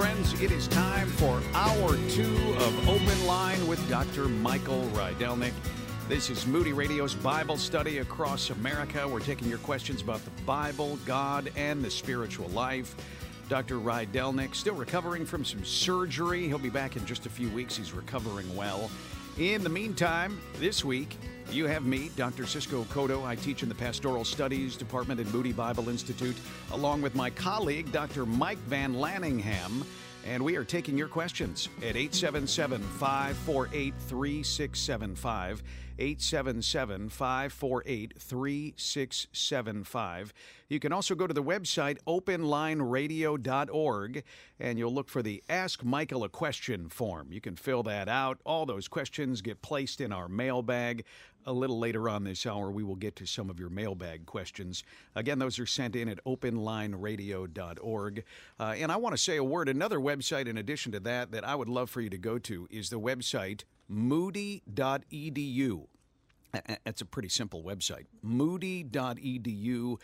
friends. It is time for hour two of Open Line with Dr. Michael Rydelnik. This is Moody Radio's Bible study across America. We're taking your questions about the Bible, God, and the spiritual life. Dr. Rydelnik, still recovering from some surgery. He'll be back in just a few weeks. He's recovering well. In the meantime, this week, you have me, Dr. Cisco Cotto. I teach in the Pastoral Studies Department at Moody Bible Institute, along with my colleague, Dr. Mike Vanlaningham. And we are taking your questions at 877 548 3675. 877 548 3675. You can also go to the website openlineradio.org and you'll look for the Ask Michael a Question form. You can fill that out. All those questions get placed in our mailbag. A little later on this hour, we will get to some of your mailbag questions. Again, those are sent in at openlineradio.org. Uh, and I want to say a word. Another website, in addition to that, that I would love for you to go to is the website moody.edu. That's a pretty simple website. Moody.edu.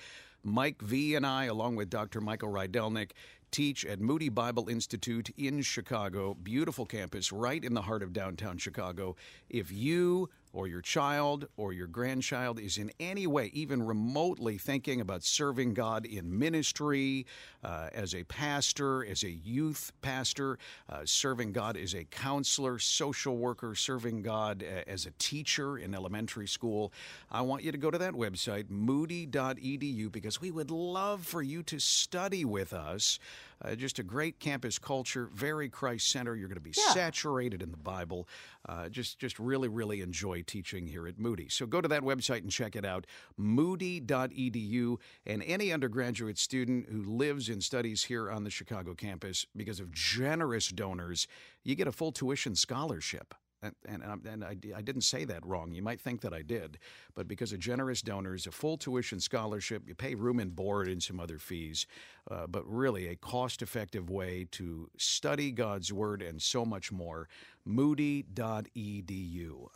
Mike V and I, along with Dr. Michael Rydelnik, teach at Moody Bible Institute in Chicago. Beautiful campus right in the heart of downtown Chicago. If you or your child or your grandchild is in any way, even remotely thinking about serving God in ministry, uh, as a pastor, as a youth pastor, uh, serving God as a counselor, social worker, serving God uh, as a teacher in elementary school, I want you to go to that website, moody.edu, because we would love for you to study with us. Uh, just a great campus culture, very Christ center. You're going to be yeah. saturated in the Bible. Uh, just, just really, really enjoy teaching here at Moody. So go to that website and check it out, moody.edu. And any undergraduate student who lives and studies here on the Chicago campus, because of generous donors, you get a full tuition scholarship and, and, and I, I, didn't say that wrong. You might think that I did, but because of generous donors, a full tuition scholarship, you pay room and board and some other fees, uh, but really a cost effective way to study God's Word and so much more. Moody.edu.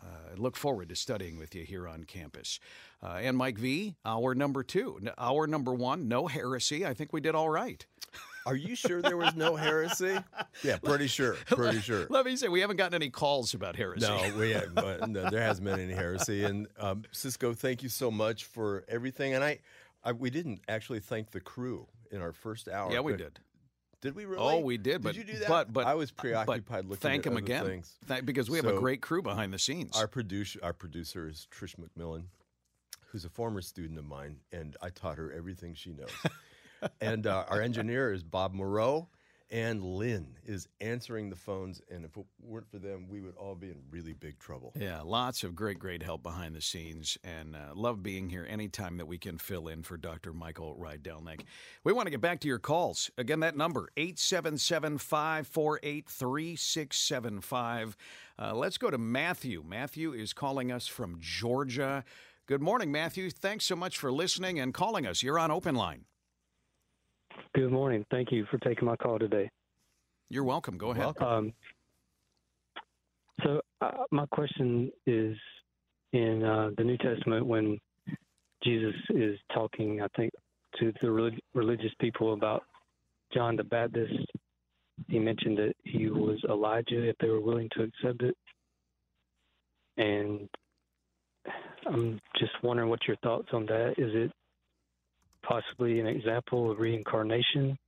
Uh, look forward to studying with you here on campus. Uh, and Mike V, our number two. Our number one, no heresy. I think we did all right. Are you sure there was no heresy? Yeah, pretty sure. Pretty sure. Let me say, we haven't gotten any calls about heresy. No, we have, but no, there hasn't been any heresy. And um, Cisco, thank you so much for everything. And I, I, we didn't actually thank the crew in our first hour. Yeah, we did. Did we really? Oh, we did. But did you do that? But, but I was preoccupied looking. Thank him again, things. Thank, because we have so a great crew behind the scenes. Our producer, our producer is Trish McMillan, who's a former student of mine, and I taught her everything she knows. And uh, our engineer is Bob Moreau. And Lynn is answering the phones, and if it weren't for them, we would all be in really big trouble. Yeah, lots of great, great help behind the scenes, and uh, love being here anytime that we can fill in for Dr. Michael Rydelnik. We want to get back to your calls. Again, that number, 877 548 3675. Uh, let's go to Matthew. Matthew is calling us from Georgia. Good morning, Matthew. Thanks so much for listening and calling us. You're on Open Line. Good morning. Thank you for taking my call today. You're welcome. Go ahead. Um, so, uh, my question is in uh, the New Testament when Jesus is talking, I think, to the relig- religious people about John the Baptist. He mentioned that he was Elijah if they were willing to accept it. And I'm just wondering what your thoughts on that. Is it possibly an example of reincarnation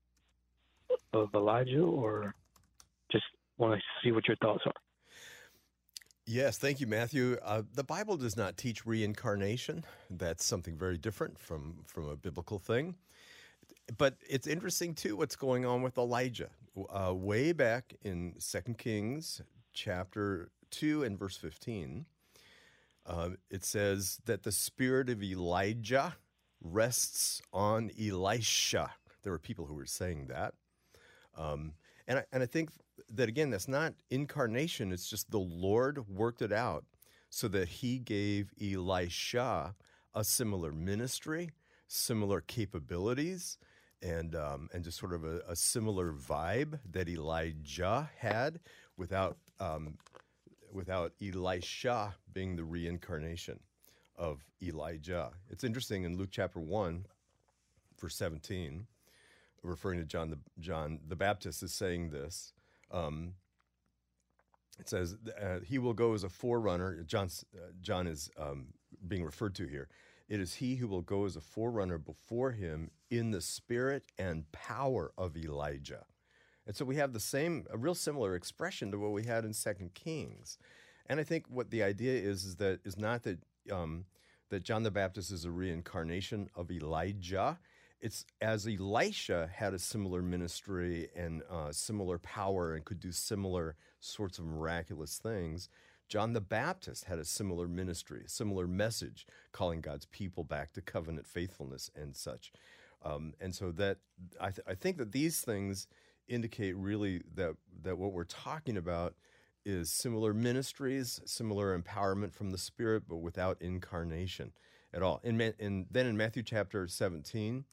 of Elijah, or just want to see what your thoughts are? Yes, thank you, Matthew. Uh, the Bible does not teach reincarnation. That's something very different from, from a biblical thing. But it's interesting, too, what's going on with Elijah. Uh, way back in 2 Kings chapter 2 and verse 15, uh, it says that the spirit of Elijah rests on Elisha. There were people who were saying that. Um, and, I, and I think that, again, that's not incarnation, it's just the Lord worked it out so that he gave Elisha a similar ministry, similar capabilities, and, um, and just sort of a, a, similar vibe that Elijah had without, um, without Elisha being the reincarnation of Elijah. It's interesting in Luke chapter 1, verse 17, referring to John the John the Baptist, is saying this. Um, it says uh, he will go as a forerunner. John's, uh, John is um, being referred to here. It is he who will go as a forerunner before him in the spirit and power of Elijah. And so we have the same, a real similar expression to what we had in Second Kings. And I think what the idea is is that is not that um, that John the Baptist is a reincarnation of Elijah. It's as Elisha had a similar ministry and uh, similar power and could do similar sorts of miraculous things. John the Baptist had a similar ministry, a similar message, calling God's people back to covenant faithfulness and such. Um, and so that I, th- I think that these things indicate really that that what we're talking about is similar ministries, similar empowerment from the Spirit, but without incarnation at all. And, and then in Matthew chapter 17,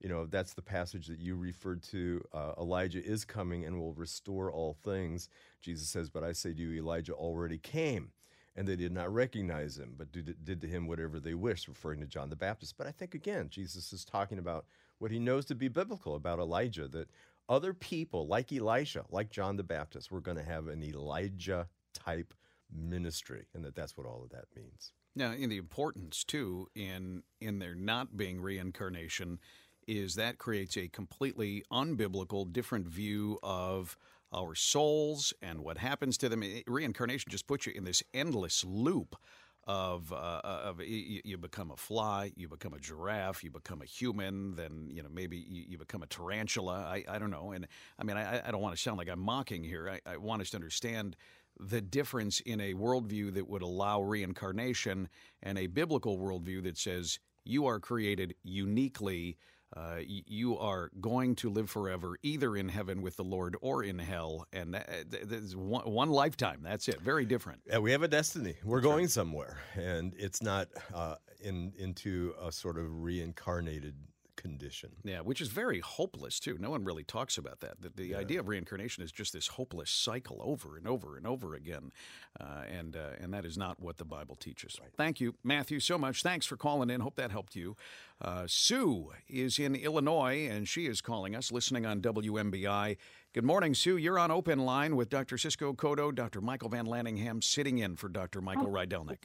you know, that's the passage that you referred to. Uh, Elijah is coming and will restore all things. Jesus says, But I say to you, Elijah already came, and they did not recognize him, but did, did to him whatever they wished, referring to John the Baptist. But I think, again, Jesus is talking about what he knows to be biblical about Elijah, that other people like Elisha, like John the Baptist, were going to have an Elijah type ministry, and that that's what all of that means. Now, in the importance too in in there not being reincarnation is that creates a completely unbiblical, different view of our souls and what happens to them. Reincarnation just puts you in this endless loop of, uh, of you, you, become a fly, you become a giraffe, you become a human, then you know maybe you, you become a tarantula. I, I don't know, and I mean I, I don't want to sound like I'm mocking here. I, I want us to understand the difference in a worldview that would allow reincarnation and a biblical worldview that says you are created uniquely uh, you are going to live forever, either in heaven with the Lord or in hell, and that, that's one, one, lifetime. That's it. Very different. Yeah, we have a destiny. We're that's going right. somewhere, and it's not uh, in into a sort of reincarnated condition. Yeah, which is very hopeless too. No one really talks about that. The, the yeah. idea of reincarnation is just this hopeless cycle over and over and over again, uh, and uh, and that is not what the Bible teaches. Right. Thank you, Matthew, so much. Thanks for calling in. Hope that helped you. Uh, Sue is in Illinois, and she is calling us, listening on WMBI. Good morning, Sue. You're on open line with Dr. Cisco Cotto, Dr. Michael Vanlaningham, sitting in for Dr. Michael Rydelnik.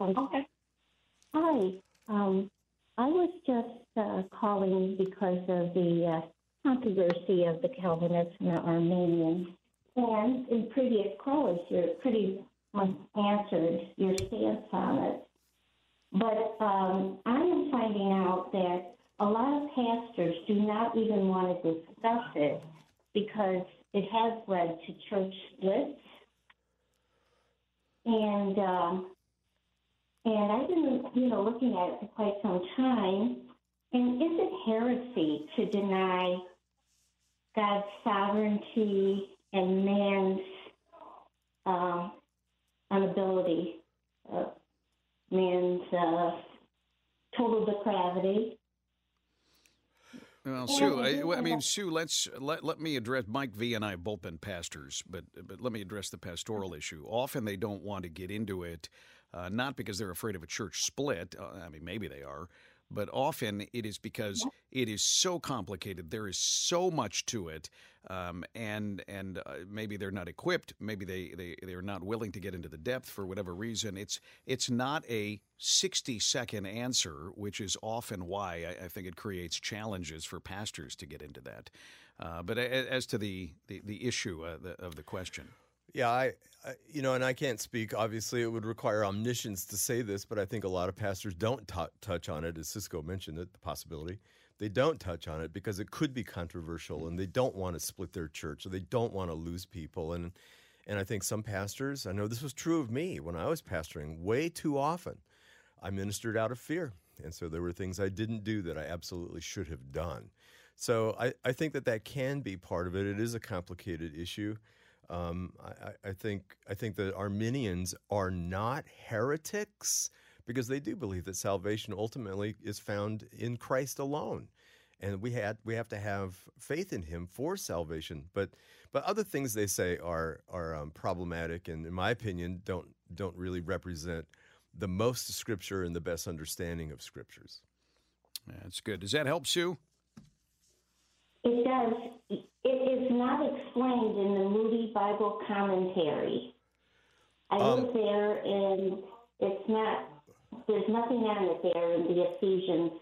Okay. Hi. Um, I was just uh, calling because of the uh, controversy of the Calvinists and the Arminians. And in previous calls, you're pretty much answered your stance on it. But um, I am finding out that a lot of pastors do not even want to discuss it because it has led to church splits. And um, and I've been, you know, looking at it for quite some time. And is it heresy to deny God's sovereignty and man's uh, inability, uh, man's uh, total depravity? Well, Sue, I, I, mean, Sue, let's let, let me address. Mike V and I have both been pastors, but but let me address the pastoral issue. Often they don't want to get into it uh, not because they're afraid of a church split. Uh, I mean, maybe they are, but often it is because it is so complicated. There is so much to it, um, and and uh, maybe they're not equipped. Maybe they they they are not willing to get into the depth for whatever reason. It's it's not a sixty second answer, which is often why I, I think it creates challenges for pastors to get into that. Uh, but as to the the, the issue uh, the, of the question. Yeah, I, I, you know, and I can't speak. Obviously, it would require omniscience to say this, but I think a lot of pastors don't t- touch on it, as Cisco mentioned the possibility. They don't touch on it because it could be controversial, and they don't want to split their church, or they don't want to lose people. And and I think some pastors, I know this was true of me when I was pastoring. Way too often, I ministered out of fear, and so there were things I didn't do that I absolutely should have done. So I, I think that that can be part of it. It is a complicated issue. Um, I, I, think I think the Arminians are not heretics because they do believe that salvation ultimately is found in Christ alone, and we had we have to have faith in Him for salvation. But but other things they say are are um, problematic, and in my opinion, don't don't really represent the most Scripture and the best understanding of Scriptures. That's good. Does that help, Sue? It does. It is not explained in the Moody Bible commentary. I Um, was there, and it's not. There's nothing on it there in the Ephesians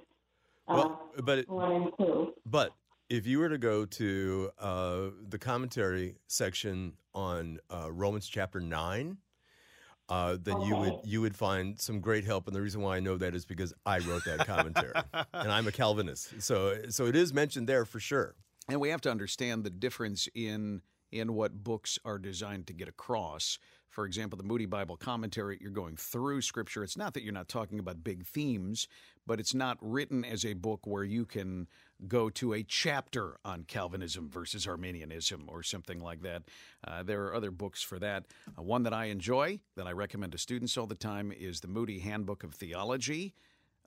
uh, Well, but it, one and two. But if you were to go to uh, the commentary section on uh, Romans chapter nine, uh, then you would you would find some great help. And the reason why I know that is because I wrote that commentary, and I'm a Calvinist, so so it is mentioned there for sure. And we have to understand the difference in in what books are designed to get across. For example, the Moody Bible commentary, you're going through scripture. It's not that you're not talking about big themes, but it's not written as a book where you can go to a chapter on Calvinism versus Arminianism or something like that. Uh, there are other books for that. Uh, one that I enjoy, that I recommend to students all the time, is the Moody Handbook of Theology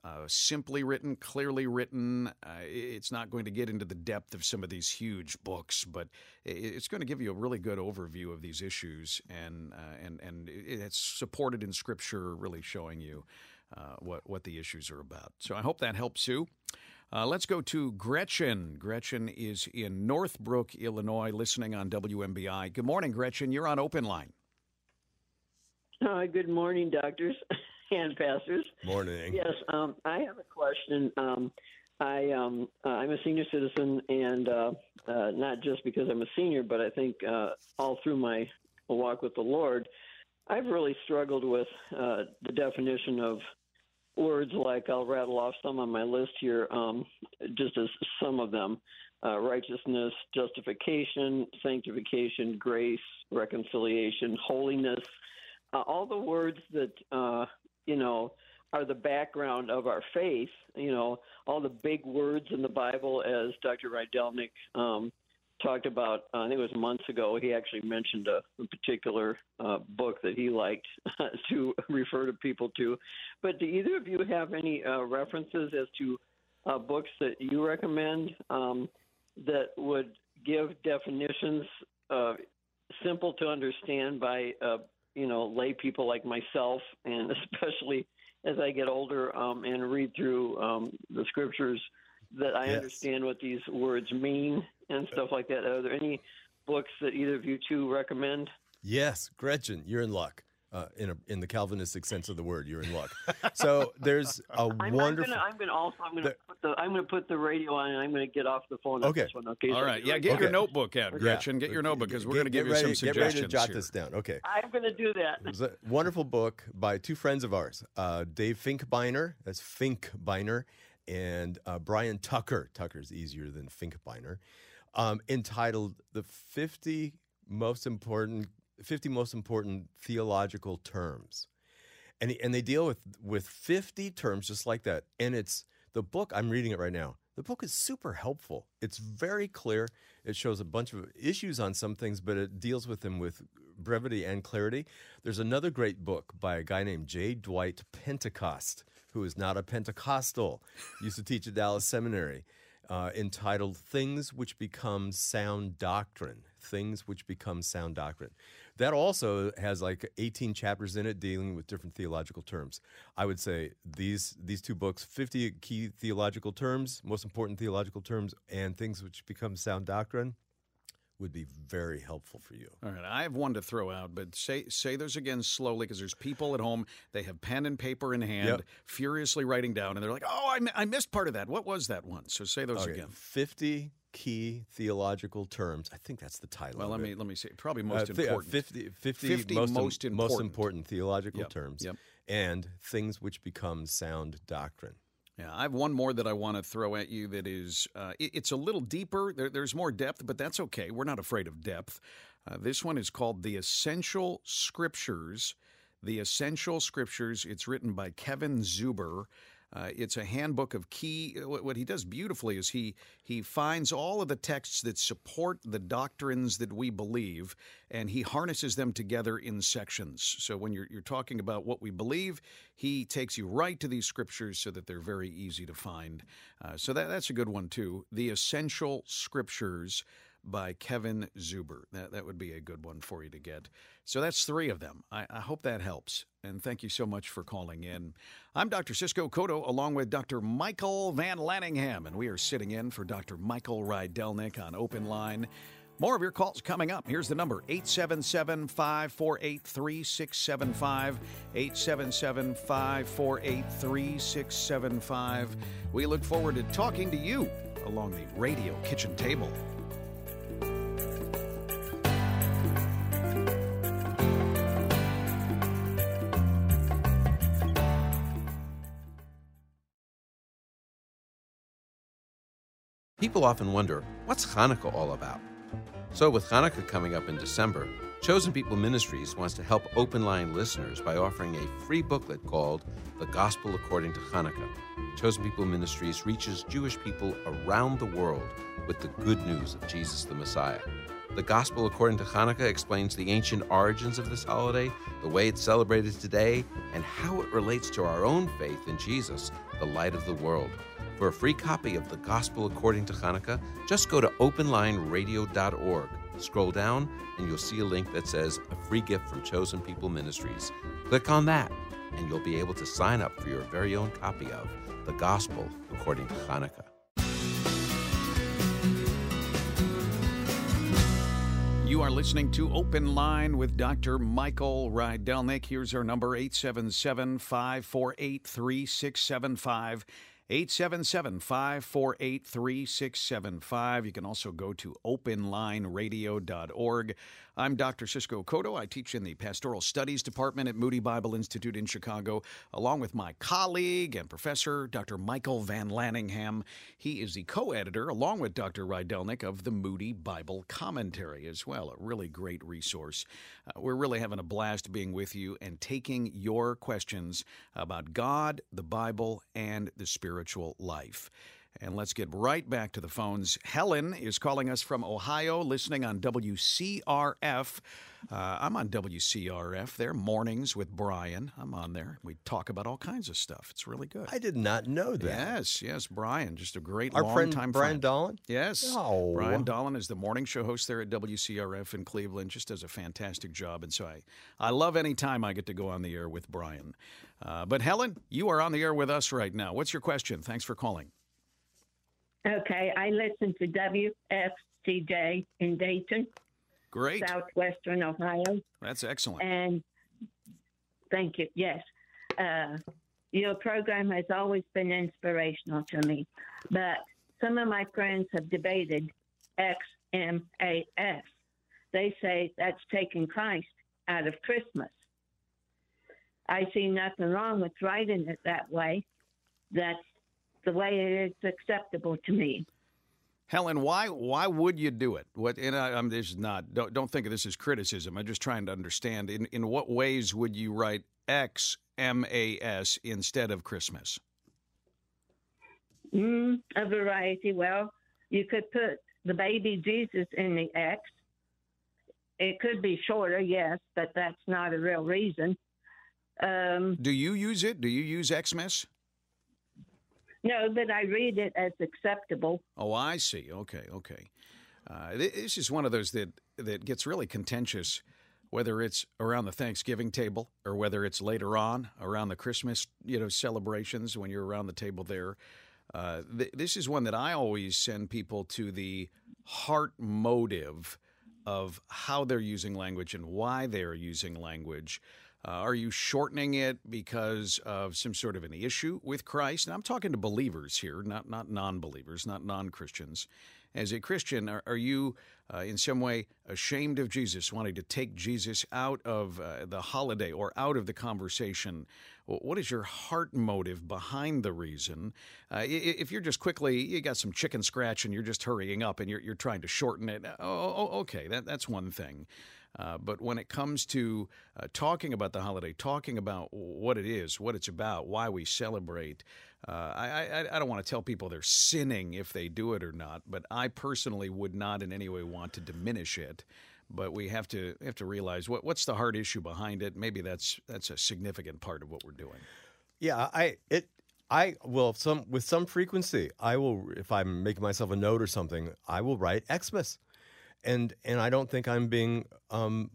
uh, simply written, clearly written. Uh, it's not going to get into the depth of some of these huge books, but it's going to give you a really good overview of these issues, and uh, and and it's supported in Scripture, really showing you uh, what what the issues are about. So I hope that helps you. Uh, let's go to Gretchen. Gretchen is in Northbrook, Illinois, listening on WMBI. Good morning, Gretchen. You're on Open Line. Uh, good morning, doctors and pastors. Morning. Yes, um, I have a question. Um, I um, uh, I'm a senior citizen, and uh, uh, not just because I'm a senior, but I think uh, all through my walk with the Lord, I've really struggled with uh, the definition of words like I'll rattle off some on my list here, um, just as some of them: uh, righteousness, justification, sanctification, grace, reconciliation, holiness. Uh, all the words that uh, you know are the background of our faith. You know, all the big words in the Bible, as Dr. Rydelnik um, talked about. Uh, I think it was months ago. He actually mentioned a, a particular uh, book that he liked to refer to people to. But do either of you have any uh, references as to uh, books that you recommend um, that would give definitions uh, simple to understand by uh, you know lay people like myself, and especially as I get older um, and read through um, the scriptures, that I Yes. understand what these words mean and stuff like that. Are there any books that either of you two recommend? Yes, Gretchen, you're in luck. Uh, in a, in the Calvinistic sense of the word, you're in luck. So there's a I'm, I'm wonderful. gonna, I'm gonna also, I'm gonna put the, I'm gonna put the radio on, and I'm gonna get off the phone. Okay. this one, okay. All So right, yeah, get back. your Okay. notebook out, Gretchen. Get your notebook because we're going to give you ready, some Get ready suggestions. to jot here. this down. Okay. I'm gonna do that. It was a wonderful book by two friends of ours, uh, Dave Finkbeiner, that's Finkbeiner, and uh, Brian Tucker. Tucker's easier than Finkbeiner, um, entitled "The 50 Most Important 50 Most Important Theological Terms," and and they deal with with 50 terms just like that. And it's the book. I'm reading it right now. The book is super helpful. It's very clear. It shows a bunch of issues on some things, but it deals with them with brevity and clarity. There's another great book by a guy named J. Dwight Pentecost, who is not a Pentecostal, used to teach at Dallas Seminary, uh, entitled Things Which Become Sound Doctrine. Things Which Become Sound Doctrine. That also has like 18 chapters in it dealing with different theological terms. I would say these these two books, 50 key theological terms, most important theological terms, and things which become sound doctrine, would be very helpful for you. All right, I have one to throw out, but say say those again slowly because there's people at home. They have pen and paper in hand, Yep. furiously writing down, and they're like, "Oh, I, I missed part of that. What was that one?" So say those Okay, again. 50 key theological terms. I think that's the title. Well, let me let me see. Probably Uh, most uh, important. 50, 50, 50 most, most most important. important theological Yep, terms yep. and things which become sound doctrine. Yeah, I have one more that I want to throw at you. That is, uh, it- it's a little deeper. There, there's more depth, but that's okay. We're not afraid of depth. Uh, this one is called "The Essential Scriptures." The Essential Scriptures. It's written by Kevin Zuber. Uh, it's a handbook of key. What, what he does beautifully is he he finds all of the texts that support the doctrines that we believe, and he harnesses them together in sections. So when you're you're talking about what we believe, he takes you right to these scriptures so that they're very easy to find. Uh, so that that's a good one too. The Essential Scriptures by Kevin Zuber. That, that would be a good one for you to get. So that's three of them. I, I hope that helps. And thank you so much for calling in. I'm Dr. Cisco Cotto along with Dr. Michael Vanlaningham, and we are sitting in for Dr. Michael Rydelnik on Open Line. More of your calls coming up. Here's the number 877 548 3675. 877 548 3675. We look forward to talking to you along the radio kitchen table. People often wonder, what's Hanukkah all about? So, with Hanukkah coming up in December, Chosen People Ministries wants to help open line listeners by offering a free booklet called The Gospel According to Hanukkah. Chosen People Ministries reaches Jewish people around the world with the good news of Jesus the Messiah. The Gospel According to Hanukkah explains the ancient origins of this holiday, the way it's celebrated today, and how it relates to our own faith in Jesus, the light of the world. For a free copy of the Gospel According to Hanukkah, just go to openlineradio.org. Scroll down, and you'll see a link that says A Free Gift from Chosen People Ministries. Click on that, and you'll be able to sign up for your very own copy of The Gospel According to Hanukkah. You are listening to Open Line with Dr. Michael Rydelnik. Here's our number 877 548 3675. 877 548 3675. You can also go to openlineradio.org. I'm Dr. Cisco Cotto. I teach in the Pastoral Studies Department at Moody Bible Institute in Chicago, along with my colleague and professor, Dr. Michael Vanlaningham. He is the co editor, along with Dr. Rydelnik, of the Moody Bible Commentary as well. A really great resource. Uh, we're really having a blast being with you and taking your questions about God, the Bible, and the spiritual life. And let's get right back to the phones. Helen is calling us from Ohio, listening on WCRF. Uh, I'm on WCRF there, mornings with Brian. I'm on there. We talk about all kinds of stuff. It's really good. I did not know that. Yes, yes, Brian, just a great Our long friend time Brian friend. Dolan? Yes. Oh. Brian Dolan is the morning show host there at WCRF in Cleveland. Just does a fantastic job. And so I, I love any time I get to go on the air with Brian. Uh, but Helen, you are on the air with us right now. What's your question? Thanks for calling. Okay, I listen to WFCJ in Dayton, Great. southwestern Ohio, That's excellent. and thank you. Yes, uh, your program has always been inspirational to me, but some of my friends have debated XMAS. They say that's taking Christ out of Christmas. I see nothing wrong with writing it that way. That's the way it is acceptable to me. Helen, why why would you do it? What and I, I'm this is not don't don't think of this as criticism. I'm just trying to understand in in what ways would you write X M A S instead of Christmas? Mm, a variety. Well, you could put the baby Jesus in the X. It could be shorter, yes, but that's not a real reason. Um, Do you use it? Do you use Xmas? No, but I read it as acceptable. Oh, I see. Okay, okay. Uh, this is one of those that that gets really contentious, whether it's around the Thanksgiving table or whether it's later on around the Christmas, you know, celebrations when you're around the table there. Uh, th- this is one that I always send people to the heart motive of how they're using language and why they're using language. Uh, are you shortening it because of some sort of an issue with Christ? And I'm talking to believers here, not not non-believers, not non-Christians. As a Christian, are, are you uh, in some way ashamed of Jesus, wanting to take Jesus out of uh, the holiday or out of the conversation? What is your heart motive behind the reason? Uh, if you're just quickly, you got some chicken scratch and you're just hurrying up and you're, you're trying to shorten it, oh, oh, okay, that, that's one thing. Uh, but when it comes to uh, talking about the holiday, talking about what it is, what it's about, why we celebrate, uh, I, I, I don't want to tell people they're sinning if they do it or not. But I personally would not in any way want to diminish it. But we have to have to realize what, what's the hard issue behind it. Maybe that's that's a significant part of what we're doing. Yeah, I it I will some with some frequency. I will if I'm making myself a note or something. I will write Xmas and and I don't think I'm being um,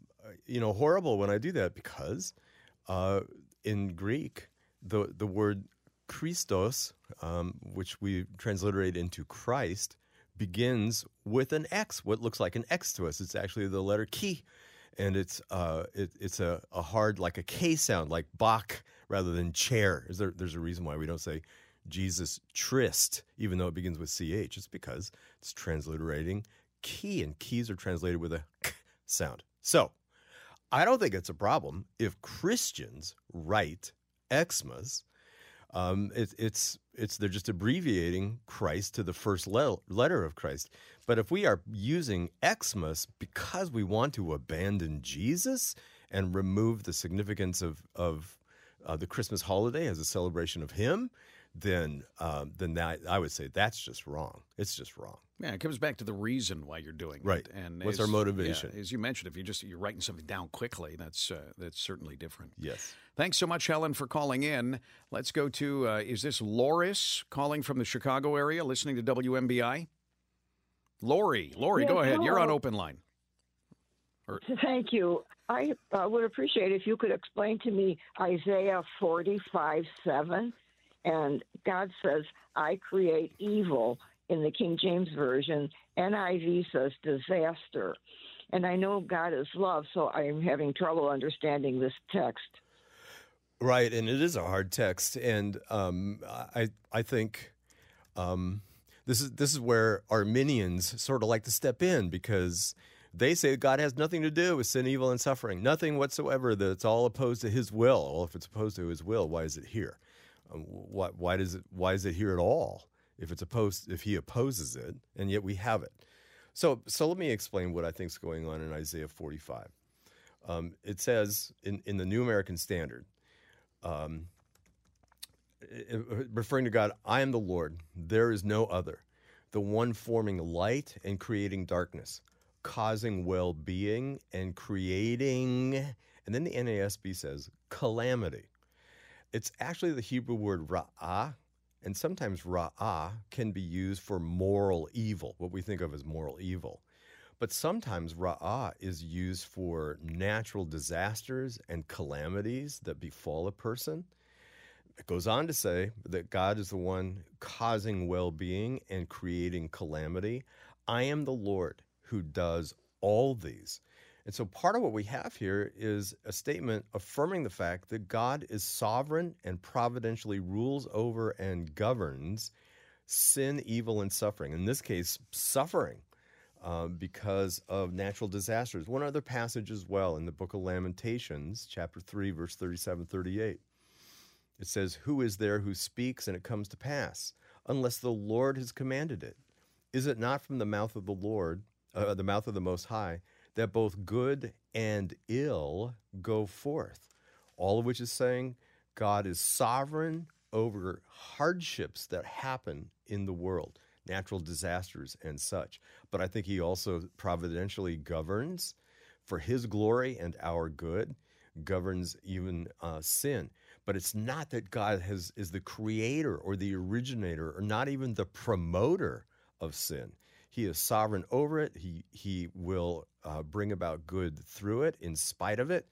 you know horrible when I do that because uh, in Greek the the word Christos, um, which we transliterate into Christ, begins with an X, what looks like an X to us. It's actually the letter K, and it's uh, it, it's a, a hard like a K sound, like Bach rather than chair. Is there, there's a reason why we don't say Jesus Trist, even though it begins with ch. It's because it's transliterating chi, and keys are translated with a k sound. So I don't think it's a problem if Christians write Xmas. Um, it, it's it's they're just abbreviating Christ to the first le- letter of Christ. But if we are using Xmas because we want to abandon Jesus and remove the significance of of uh, the Christmas holiday as a celebration of Him, then um, then that I would say that's just wrong. It's just wrong. Yeah, it comes back to the reason why you're doing it. Right. it. And What's as- our motivation? yeah, as you mentioned, if you just you're writing something down quickly, that's uh, that's certainly different. Yes. Thanks so much, Helen, for calling in. Let's go to uh, is this Loris calling from the Chicago area, listening to WMBI? Lori, Lori, Yes, go ahead. You're on open line. Thank you. I uh, would appreciate if you could explain to me Isaiah 45 7. And God says, I create evil in the King James Version. NIV says disaster. And I know God is love, so I'm having trouble understanding this text. Right, and it is a hard text, and um, I I think um, this is this is where Arminians sort of like to step in because they say God has nothing to do with sin, evil, and suffering, nothing whatsoever. That it's all opposed to His will. Well, if it's opposed to His will, why is it here? Um, why why does it why is it here at all? If it's opposed, if He opposes it, and yet we have it. So so let me explain what I think is going on in Isaiah 45. Um, it says in, in the New American Standard, um, referring to God, I am the Lord, there is no other, the one forming light and creating darkness, causing well being and creating, and then the NASB says calamity. It's actually the Hebrew word ra'ah, and sometimes ra'ah can be used for moral evil, what we think of as moral evil. But sometimes ra'ah is used for natural disasters and calamities that befall a person. It goes on to say that God is the one causing well being and creating calamity. I am the Lord who does all these. And so part of what we have here is a statement affirming the fact that God is sovereign and providentially rules over and governs sin, evil, and suffering. In this case, suffering uh, because of natural disasters. One other passage as well in the book of Lamentations, chapter 3, verse 37 38. It says, Who is there who speaks and it comes to pass, unless the Lord has commanded it? Is it not from the mouth of the Lord, uh, the mouth of the Most High, that both good and ill go forth? All of which is saying God is sovereign over hardships that happen in the world, natural disasters and such. But I think He also providentially governs for His glory and our good, governs even uh, sin. But it's not that God has is the creator or the originator or not even the promoter of sin. He is sovereign over it. He he will uh, bring about good through it, in spite of it,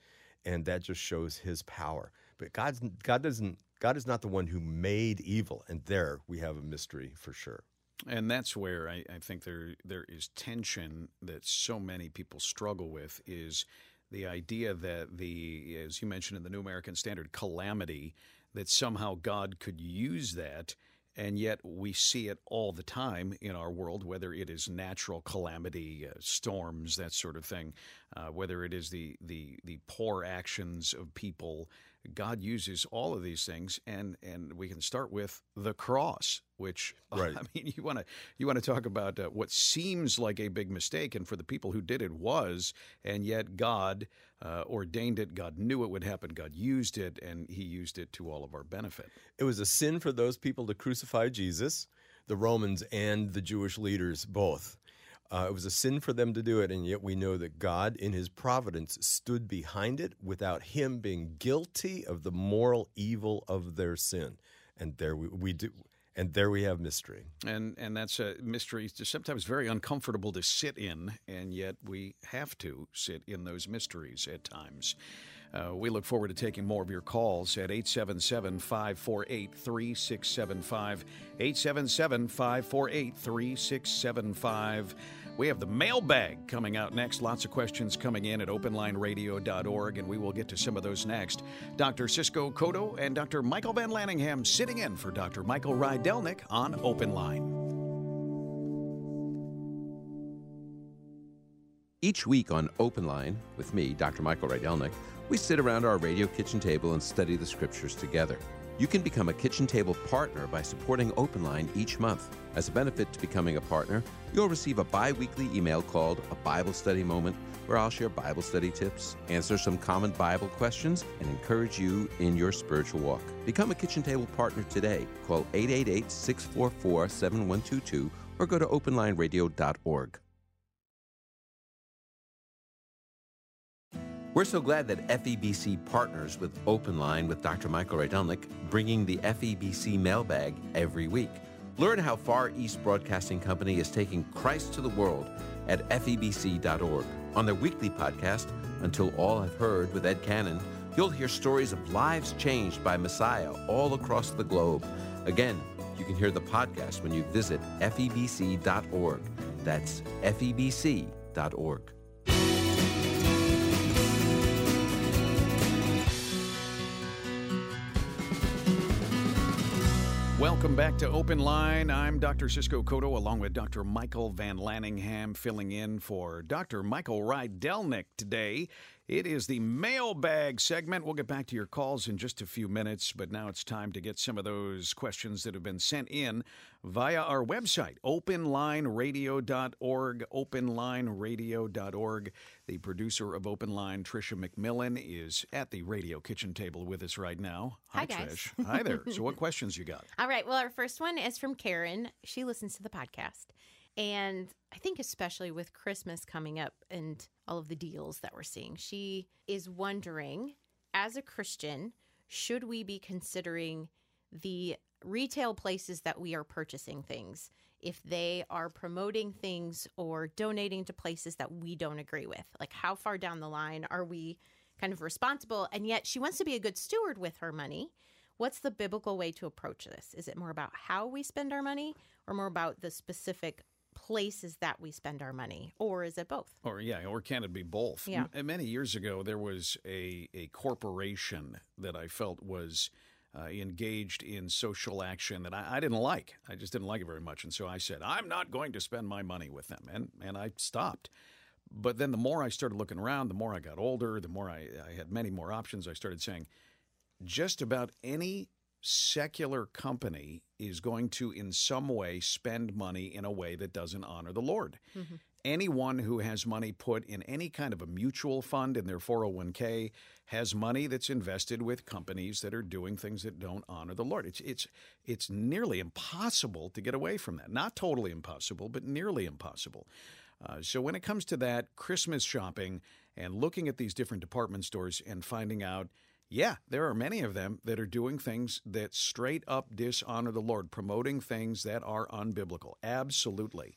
and that just shows His power. But God's God doesn't. God is not the one who made evil, and there we have a mystery for sure. And that's where I, I think there there is tension that so many people struggle with is the idea that the as you mentioned in the New American Standard calamity that somehow God could use that and yet we see it all the time in our world whether it is natural calamity uh, storms that sort of thing uh, whether it is the, the the poor actions of people God uses all of these things and and we can start with the cross which Right. I mean, you want to you want to talk about uh, what seems like a big mistake, and for the people who did it was, and yet God uh, ordained it. God knew it would happen. God used it, and He used it to all of our benefit. It was a sin for those people to crucify Jesus, the Romans and the Jewish leaders both. Uh, it was a sin for them to do it, and yet we know that God, in His providence, stood behind it without Him being guilty of the moral evil of their sin. And there we, we do, And there we have mystery. And and that's a mystery sometimes very uncomfortable to sit in, and yet we have to sit in those mysteries at times. Uh, we look forward to taking more of your calls at 877 548 3675. 877 548 3675. We have the mailbag coming out next. Lots of questions coming in at openlineradio.org, and we will get to some of those next. Dr. Cisco Cotto and Dr. Michael Vanlaningham sitting in for Dr. Michael Rydelnik on Open Line. Each week on Open Line with me, Dr. Michael Rydelnik, we sit around our radio kitchen table and study the scriptures together. You can become a kitchen table partner by supporting Open Line each month. As a benefit to becoming a partner, you'll receive a bi weekly email called A Bible Study Moment, where I'll share Bible study tips, answer some common Bible questions, and encourage you in your spiritual walk. Become a kitchen table partner today. Call 888 644 7122 or go to openlineradio.org. We're so glad that FEBC partners with Open Line with Dr. Michael Rydelnik, bringing the FEBC mailbag every week. Learn how Far East Broadcasting Company is taking Christ to the world at febc.org. On their weekly podcast, Until All Have Heard with Ed Cannon, you'll hear stories of lives changed by Messiah all across the globe. Again, you can hear the podcast when you visit febc.org. That's febc.org. Welcome back to Open Line. I'm Dr. Cisco Cotto along with Dr. Michael Vanlaningham filling in for Dr. Michael Rydelnik today. It is the mailbag segment. We'll get back to your calls in just a few minutes, but now it's time to get some of those questions that have been sent in via our website, openlineradio.org. Openlineradio.org. The producer of Open Line, Tricia McMillan, is at the radio kitchen table with us right now. Hi, Hi guys. Trish. Hi there. So, what questions you got? All right. Well, our first one is from Karen. She listens to the podcast. And I think, especially with Christmas coming up and all of the deals that we're seeing, she is wondering as a Christian, should we be considering the retail places that we are purchasing things if they are promoting things or donating to places that we don't agree with? Like, how far down the line are we kind of responsible? And yet, she wants to be a good steward with her money. What's the biblical way to approach this? Is it more about how we spend our money or more about the specific places that we spend our money, or is it both? Or yeah, or can it be both? Yeah. M- many years ago, there was a a corporation that I felt was. Uh, engaged in social action that I, I, didn't like. I just didn't like it very much, and so I said, "I'm not going to spend my money with them," and and I stopped. But then the more I started looking around, the more I got older, the more I, I had many more options. I started saying, just about any secular company is going to, in some way, spend money in a way that doesn't honor the Lord. Mm-hmm. Anyone who has money put in any kind of a mutual fund in their 401k has money that's invested with companies that are doing things that don't honor the Lord. It's it's it's nearly impossible to get away from that. Not totally impossible, but nearly impossible. Uh, so when it comes to that Christmas shopping and looking at these different department stores and finding out yeah, there are many of them that are doing things that straight up dishonor the Lord, promoting things that are unbiblical. Absolutely.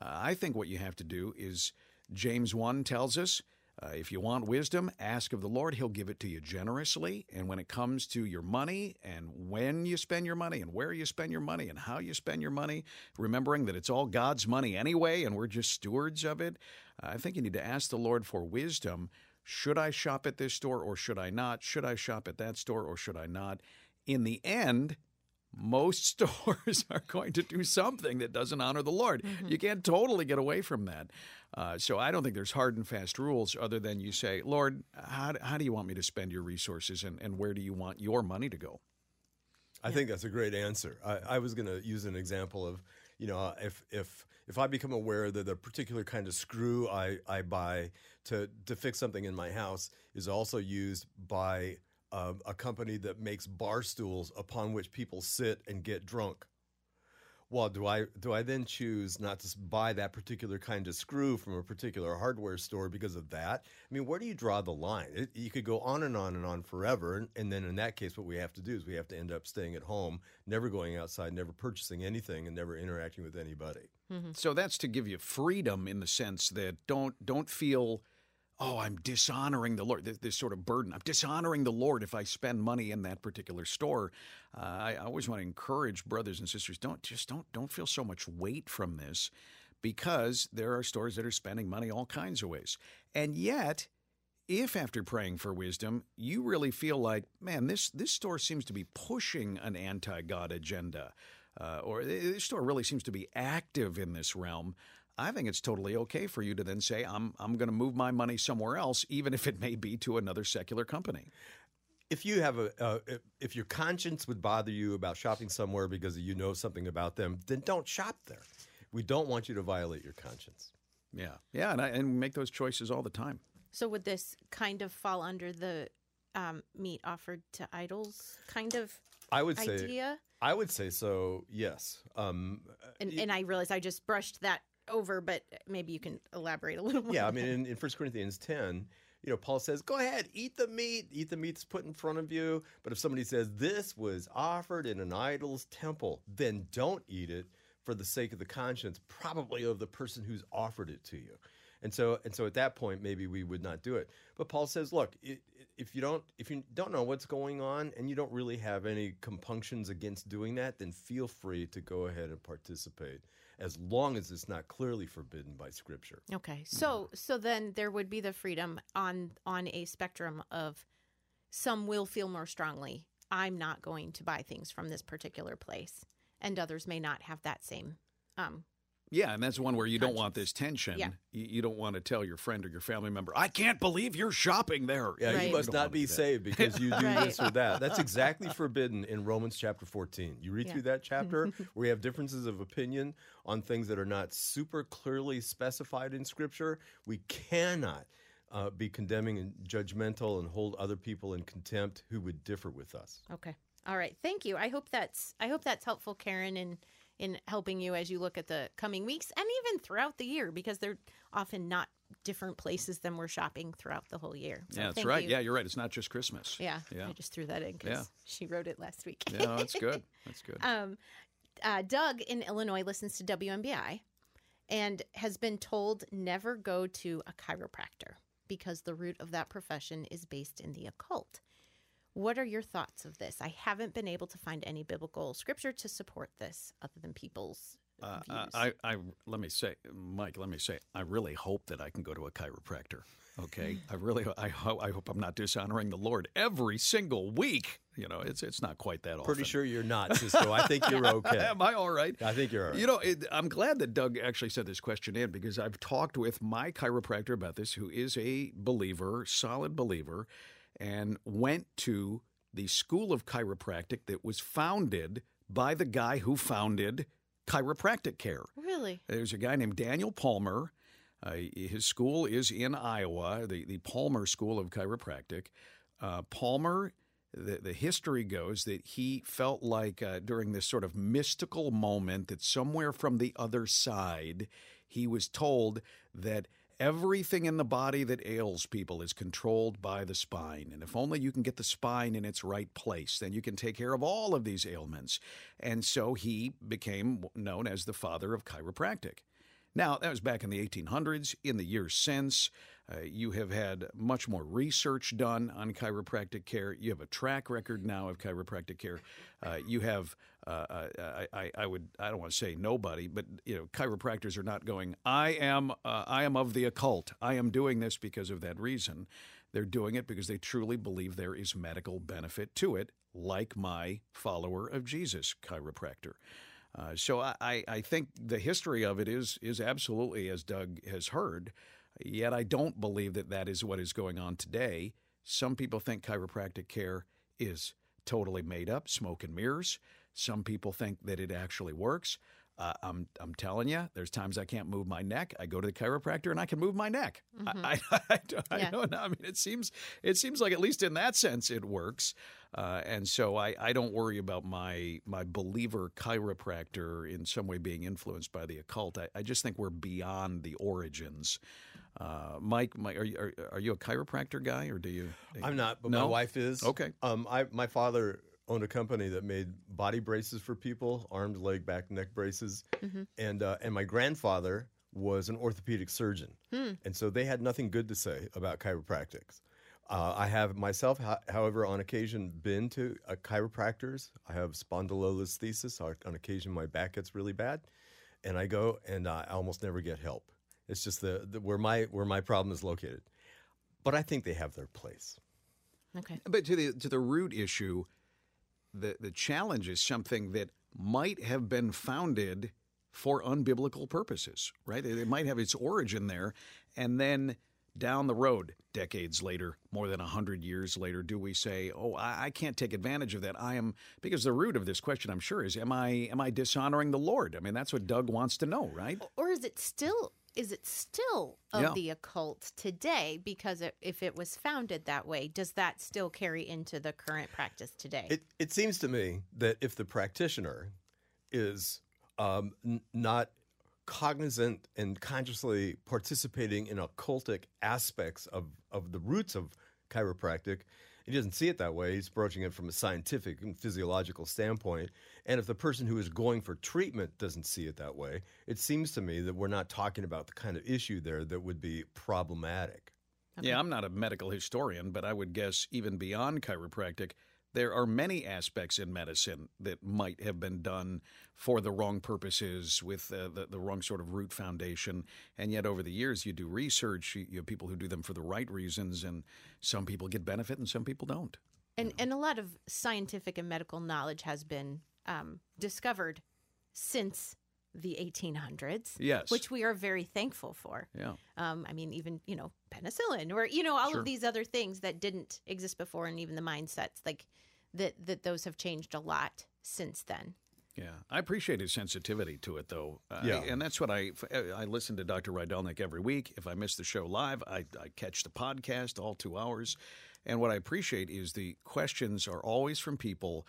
Uh, I think what you have to do is James 1 tells us uh, if you want wisdom, ask of the Lord. He'll give it to you generously. And when it comes to your money and when you spend your money and where you spend your money and how you spend your money, remembering that it's all God's money anyway and we're just stewards of it, I think you need to ask the Lord for wisdom should I shop at this store or should I not? Should I shop at that store or should I not? In the end, most stores are going to do something that doesn't honor the Lord. Mm-hmm. You can't totally get away from that. Uh, so I don't think there's hard and fast rules other than you say, Lord, how, how do you want me to spend your resources and, and where do you want your money to go? I yeah. think that's a great answer. I, I was going to use an example of, you know, if if if I become aware that the particular kind of screw I, I buy to, to fix something in my house is also used by um, a company that makes bar stools upon which people sit and get drunk. Well, do I do I then choose not to buy that particular kind of screw from a particular hardware store because of that? I mean, where do you draw the line? It, you could go on and on and on forever, and, and then in that case, what we have to do is we have to end up staying at home, never going outside, never purchasing anything, and never interacting with anybody. So that's to give you freedom in the sense that don't don't feel, oh, I'm dishonoring the Lord. This, this sort of burden. I'm dishonoring the Lord if I spend money in that particular store. Uh, I, I always want to encourage brothers and sisters. Don't just don't don't feel so much weight from this, because there are stores that are spending money all kinds of ways, and yet. If after praying for wisdom, you really feel like, man, this, this store seems to be pushing an anti God agenda, uh, or this store really seems to be active in this realm, I think it's totally okay for you to then say, I'm, I'm going to move my money somewhere else, even if it may be to another secular company. If you have a, uh, if- if your conscience would bother you about shopping somewhere because you know something about them, then don't shop there. We don't want you to violate your conscience. Yeah. Yeah. And, I, and make those choices all the time. So would this kind of fall under the um, meat offered to idols kind of I would say idea? I would say so. Yes. Um, And, and I realize I just brushed that over, but maybe you can elaborate a little more. yeah. I mean, in, in 1 Corinthians 10, you know, Paul says, go ahead, eat the meat, eat the meat that's put in front of you. But if somebody says, this was offered in an idol's temple, then don't eat it for the sake of the conscience, probably of the person who's offered it to you. And so, and so at that point, maybe we would not do it. But Paul says, look, if you don't, if you don't know what's going on and you don't really have any compunctions against doing that, then feel free to go ahead and participate, as long as it's not clearly forbidden by Scripture. Okay. So so then there would be the freedom on on a spectrum of some will feel more strongly I'm not going to buy things from this particular place and others may not have that same um Yeah, and that's one where you don't want this tension. Yeah. You, you don't want to tell your friend or your family member, I can't believe you're shopping there. Yeah, Right. you must don't not wanna be do that. saved because you do Right. this or that. That's exactly forbidden in Romans chapter 14. You read Yeah. through that chapter where you have differences of opinion on things that are not super clearly specified in Scripture. We cannot uh, be condemning and judgmental and hold other people in contempt who would differ with us. Okay. All right. Thank you. I hope that's I hope that's helpful, Karen, in in helping you as you look at the coming weeks and even throughout the year because they're often not different places than we're shopping throughout the whole year. So Yeah, that's right. you. Yeah, you're right. It's not just Christmas. Yeah. Yeah. I just threw that in because Yeah. she wrote it last week. Yeah, no, that's good. That's good. Um, uh, Doug in Illinois listens to WMBI and has been told never go to a chiropractor because the root of that profession is based in the occult. What are your thoughts of this? I haven't been able to find any biblical scripture to support this other than people's Uh, views. I, I, let me say, Mike, let me say, I really hope that I can go to a chiropractor. Okay, I really, I, ho- I hope I'm not dishonoring the Lord every single week. You know, it's it's not quite that often. Pretty sure you're not, Cisco. I think you're okay. Am I all right? I think you're all right. You know, it, I'm glad that Doug actually sent this question in because I've talked with my chiropractor about this, who is a believer, solid believer, and went to the school of chiropractic that was founded by the guy who founded chiropractic care. really? There's a guy named Daniel Palmer. Uh, his school is in Iowa, the, the Palmer School of Chiropractic. Uh, Palmer, the, the history goes that he felt like uh, during this sort of mystical moment that somewhere from the other side, he was told that everything in the body that ails people is controlled by the spine. And if only you can get the spine in its right place, then you can take care of all of these ailments. And so he became known as the father of chiropractic. Now, that was back in the 1800s. In the years since, uh, you have had much more research done on chiropractic care. You have a track record now of chiropractic care. Uh, you have, uh, I, I, would, I don't want to say nobody, but you know, chiropractors are not going. I am, uh, I am of the occult. I am doing this because of that reason. They're doing it because they truly believe there is medical benefit to it, like my follower of Jesus chiropractor. Uh, so I, I- I think the history of it is is absolutely as Doug has heard. Yet I don't believe that that is what is going on today. Some people think chiropractic care is totally made up, smoke and mirrors. Some people think that it actually works. Uh, I'm I'm telling you, there's times I can't move my neck. I go to the chiropractor and I can move my neck. I, I, I, don't- I don't know. I mean, it seems it seems like at least in that sense it works. Uh, and so I, I don't worry about my my believer chiropractor in some way being influenced by the occult. I, I just think we're beyond the origins. Uh, Mike, Mike, are you are, are you a chiropractor guy or do you? do you- I'm not, but no? my wife is. Okay. Um, I my father owned a company that made body braces for people, armed, leg, back, neck braces, Mhm. and uh, and my grandfather was an orthopedic surgeon, Hmm. and so they had nothing good to say about chiropractics. Uh, I have myself, however, on occasion been to a chiropractor's. I have spondylolisthesis. On on occasion, my back gets really bad, and I go and I almost never get help. It's just the, the where my where my problem is located. But I think they have their place. Okay. But to the to the root issue, the the challenge is something that might have been founded for unbiblical purposes, right? It, might have its origin there, and then down the road, decades later, more than a hundred years later, do we say, "Oh, I, I can't take advantage of that"? I am because the root of this question, I'm sure, is, "Am I am I dishonoring the Lord?" I mean, that's what Doug wants to know, right? Or is it still is it still of Yeah. the occult today? Because it, if it was founded that way, does that still carry into the current practice today? It it seems to me that if the practitioner is um, n- not cognizant and consciously participating in occultic aspects of, of the roots of chiropractic, he doesn't see it that way. He's approaching it from a scientific and physiological standpoint. And if the person who is going for treatment doesn't see it that way, it seems to me that we're not talking about the kind of issue there that would be problematic. Yeah, I'm not a medical historian, but I would guess even beyond chiropractic, there are many aspects in medicine that might have been done for the wrong purposes with uh, the, the wrong sort of root foundation. And yet, over the years, you do research, you, you have people who do them for the right reasons, and some people get benefit and some people don't. and and a lot of scientific and medical knowledge has been um, discovered since the 1800s. Yes. which we are very thankful for. Yeah. Um, I mean, even you know penicillin, or you know all Sure. of these other things that didn't exist before, and even the mindsets like that that those have changed a lot since then. Yeah, I appreciate his sensitivity to it, though. Uh, Yeah. and that's what I I listen to Dr. Rydelnik every week. If I miss the show live, I, I catch the podcast all two hours. And what I appreciate is the questions are always from people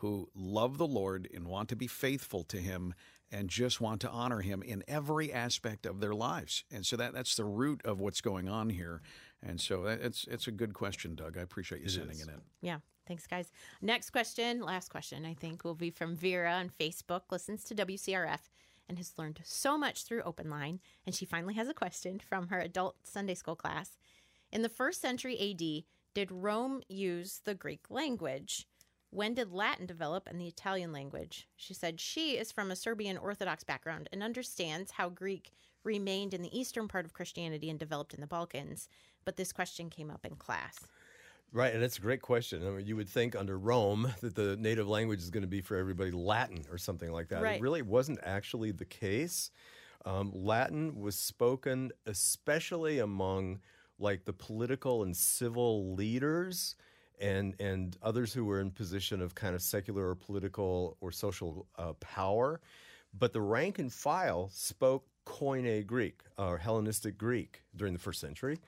who love the Lord and want to be faithful to Him and just want to honor Him in every aspect of their lives. And so that that's the root of what's going on here. And so that, it's it's a good question, Doug. I appreciate you sending is. it in. Yeah. Thanks, guys. Next question, last question, I think, will be from Vera on Facebook, listens to WCRF and has learned so much through Open Line. And she finally has a question from her adult Sunday school class. In the first century AD, did Rome use the Greek language? When did Latin develop and the Italian language? She said she is from a Serbian Orthodox background and understands how Greek remained in the eastern part of Christianity and developed in the Balkans. But this question came up in class. Right, and that's a great question. I mean, you would think under Rome that the native language is going to be for everybody Latin or something like that. Right. It really wasn't actually the case. Um, Latin was spoken especially among like the political and civil leaders and and others who were in position of kind of secular or political or social uh, power. But the rank and file spoke Koine Greek or Hellenistic Greek during the first century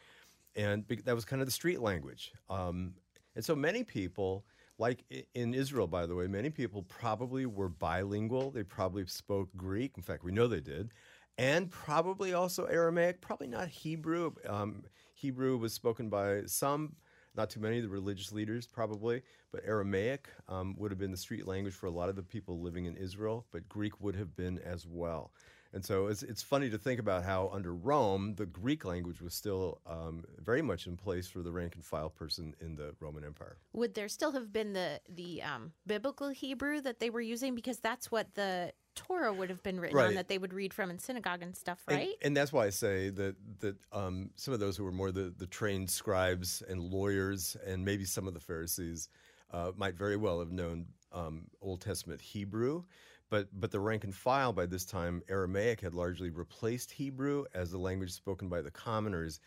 and that was kind of the street language. Um, and so many people, like in Israel, by the way, many people probably were bilingual. They probably spoke Greek. In fact, we know they did, and probably also Aramaic. Probably not Hebrew. Um, Hebrew was spoken by some, not too many of the religious leaders, probably, but Aramaic um, would have been the street language for a lot of the people living in Israel. But Greek would have been as well. And so it's, it's funny to think about how under Rome, the Greek language was still um, very much in place for the rank and file person in the Roman Empire. would there still have been the the um, biblical Hebrew that they were using because that's what the Torah would have been written on that they would read from in synagogue and stuff, And- right? And, that's why I say that that um, some of those who were more the, the trained scribes and lawyers, and maybe some of the Pharisees, uh, might very well have known um, Old Testament Hebrew. But, but the rank and file by this time, Aramaic had largely replaced Hebrew as the language spoken by the commoners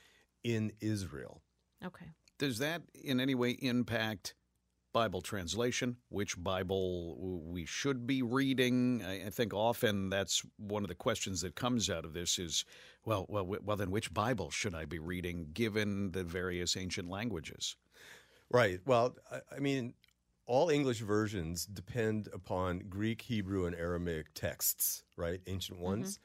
in Israel. okay. Does that in any way impact Bible translation? Which Bible we should be reading? I, I think often that's one of the questions that comes out of this is, well, well, well, then which Bible should I be reading given the various ancient languages? Right. Well, I, I mean, all English versions depend upon Greek, Hebrew, and Aramaic texts, right? Ancient ones.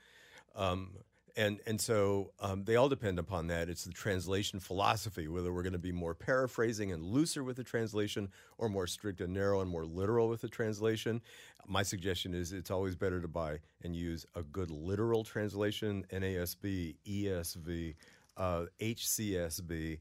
Um, and and so um, they all depend upon that. It's the translation philosophy, whether we're going to be more paraphrasing and looser with the translation, or more strict and narrow and more literal with the translation. My suggestion is it's always better to buy and use a good literal translation, NASB, ESV, uh, HCSB.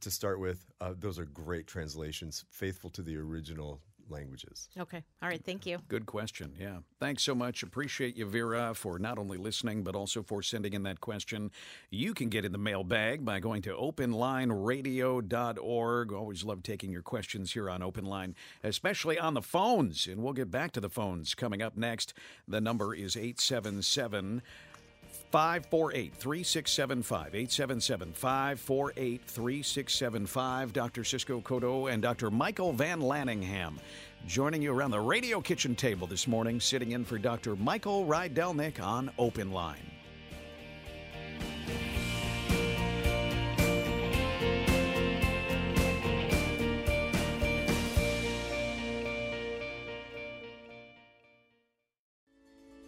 To start with, uh, those are great translations, faithful to the original languages. Okay. All right. Thank you. Good question. Yeah. Thanks so much. Appreciate you, Vera, for not only listening, but also for sending in that question. You can get in the mailbag by going to openlineradio.org. Always love taking your questions here on Open Line, especially on the phones. And we'll get back to the phones coming up next. The number is 877- 548 3675. 877 548 3675. Dr. Cisco Cotto and Dr. Michael Vanlaningham joining you around the radio kitchen table this morning, sitting in for Dr. Michael Rydelnik on Open Line.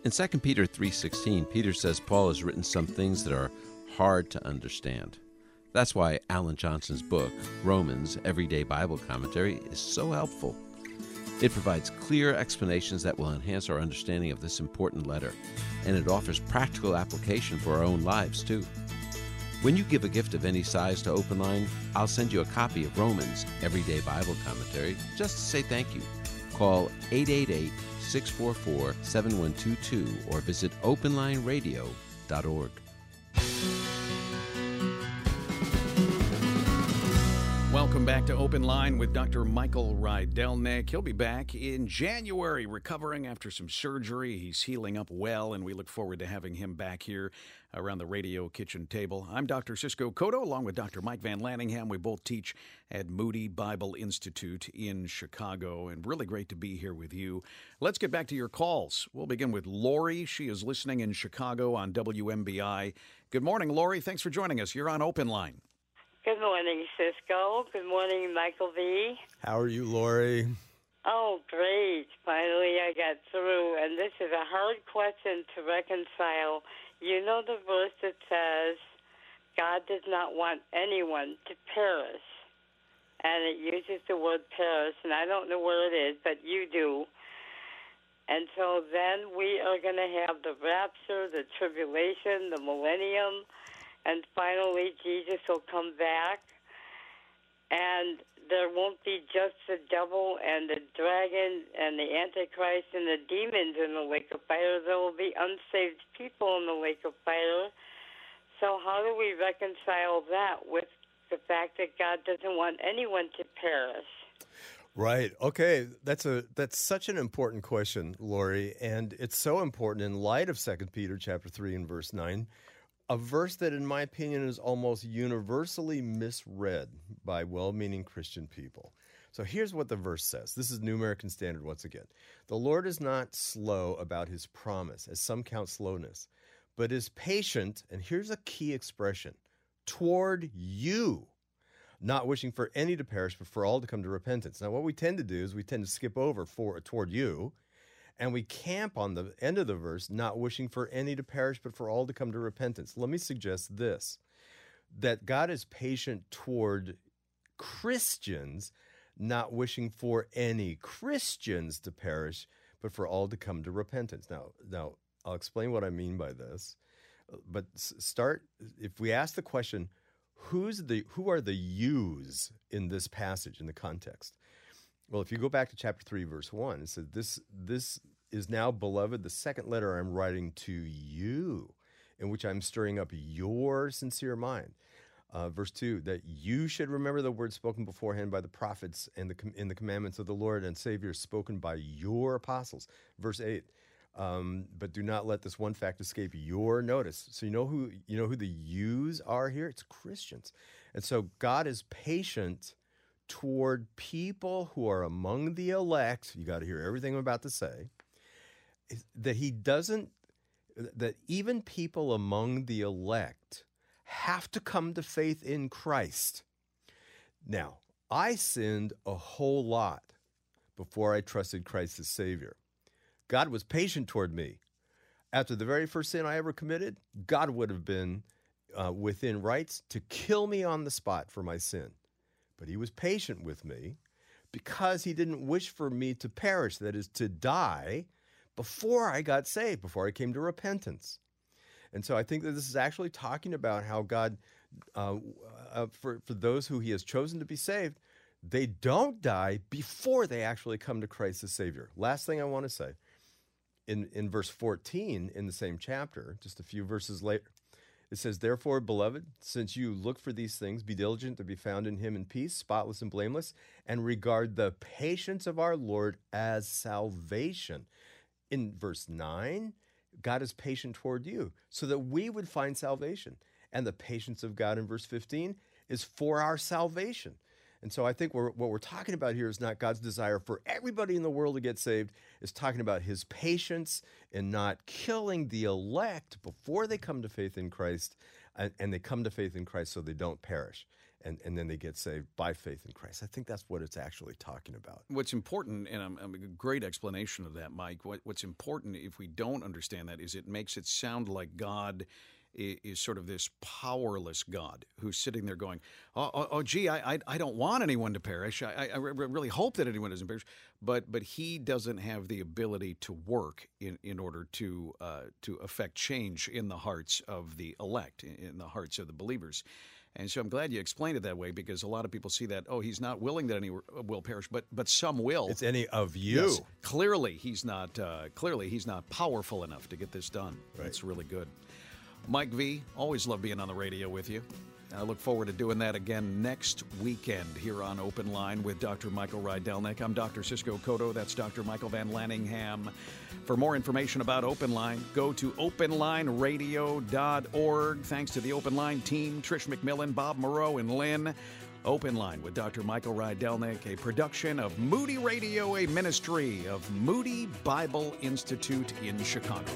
In 2 Peter 3:16, Peter says Paul has written some things that are hard to understand. That's why Alan Johnson's book, Romans Everyday Bible Commentary, is so helpful. It provides clear explanations that will enhance our understanding of this important letter, and it offers practical application for our own lives too. When you give a gift of any size to Open Line, I'll send you a copy of Romans Everyday Bible Commentary just to say thank you. Call 888 644 7122 or visit openlineradio.org. Welcome back to Open Line with Dr. Michael Rydelnik. He'll be back in January, recovering after some surgery. He's healing up well, and we look forward to having him back here around the radio kitchen table. I'm Dr. Cisco Cotto, along with Dr. Mike Vanlaningham. We both teach at Moody Bible Institute in Chicago, and really great to be here with you. Let's get back to your calls. We'll begin with Lori. She is listening in Chicago on WMBI. Good morning, Lori. Thanks for joining us. You're on Open Line. Good morning, Cisco. Good morning, Michael V. How are you, Lori? Oh, great. Finally, I got through. And this is a hard question to reconcile. You know the verse that says, God does not want anyone to perish. And it uses the word perish, and I don't know where it is, but you do. And so then we are going to have the rapture, the tribulation, the millennium, and finally Jesus will come back. And there won't be just the devil and the dragon and the antichrist and the demons in the lake of fire. There will be unsaved people in the lake of fire. So how do we reconcile that with the fact that God doesn't want anyone to perish? Right. Okay. That's a that's such an important question, Lori, and it's so important in light of Second Peter chapter three and verse nine, a verse that, in my opinion, is almost universally misread by well-meaning Christian people. So here's what the verse says. This is New American Standard once again. The Lord is not slow about his promise, as some count slowness, but is patient, and here's a key expression, toward you not wishing for any to perish, but for all to come to repentance. Now, what we tend to do is we tend to skip over for toward you, and we camp on the end of the verse, not wishing for any to perish, but for all to come to repentance. Let me suggest this: that God is patient toward Christians, not wishing for any Christians to perish, but for all to come to repentance. Now, now I'll explain what I mean by this. But start if we ask the question who's the who are the yous in this passage in the context well if you go back to chapter 3 verse 1 it says this this is now beloved the second letter i'm writing to you in which i'm stirring up your sincere mind uh, verse 2 that you should remember the words spoken beforehand by the prophets and the in the commandments of the lord and savior spoken by your apostles verse 8 um, but do not let this one fact escape your notice. So you know who you know who the yous are here. It's Christians, and so God is patient toward people who are among the elect. You got to hear everything I'm about to say. That He doesn't. That even people among the elect have to come to faith in Christ. Now, I sinned a whole lot before I trusted Christ as Savior. God was patient toward me. After the very first sin I ever committed, God would have been uh, within rights to kill me on the spot for my sin. But He was patient with me because He didn't wish for me to perish, that is, to die, before I got saved, before I came to repentance. And so I think that this is actually talking about how God, uh, uh, for, for those who He has chosen to be saved, they don't die before they actually come to Christ as Savior. Last thing I want to say in, in verse 14 in the same chapter, just a few verses later, it says, Therefore, beloved, since you look for these things, be diligent to be found in him in peace, spotless and blameless, and regard the patience of our Lord as salvation. In verse 9, God is patient toward you so that we would find salvation. And the patience of God in verse 15 is for our salvation. And so I think we're, what we're talking about here is not God's desire for everybody in the world to get saved, it's talking about his patience in not killing the elect before they come to faith in Christ, and, and they come to faith in Christ so they don't perish. And, and then they get saved by faith in Christ. I think that's what it's actually talking about. What's important, and I'm, I'm a great explanation of that, Mike. What, what's important, if we don't understand that, is it makes it sound like God is sort of this powerless God who's sitting there going, "Oh, oh, oh gee, I, I, I, don't want anyone to perish. I, I really hope that anyone doesn't perish." But but he doesn't have the ability to work in, in order to uh, to affect change in the hearts of the elect, in the hearts of the believers. And so I'm glad you explained it that way because a lot of people see that oh he's not willing that any will perish, but but some will. It's any of you. Yes, clearly he's not. Uh, clearly he's not powerful enough to get this done. Right. That's really good. Mike V, always love being on the radio with you. I look forward to doing that again next weekend here on Open Line with Dr. Michael Rydelnik. I'm Dr. Cisco Cotto. That's Dr. Michael Vanlaningham. For more information about Open Line, go to openlineradio.org. Thanks to the Open Line team, Trish McMillan, Bob Moreau, and Lynn. Open Line with Dr. Michael Rydelnik, a production of Moody Radio, a ministry of Moody Bible Institute in Chicago.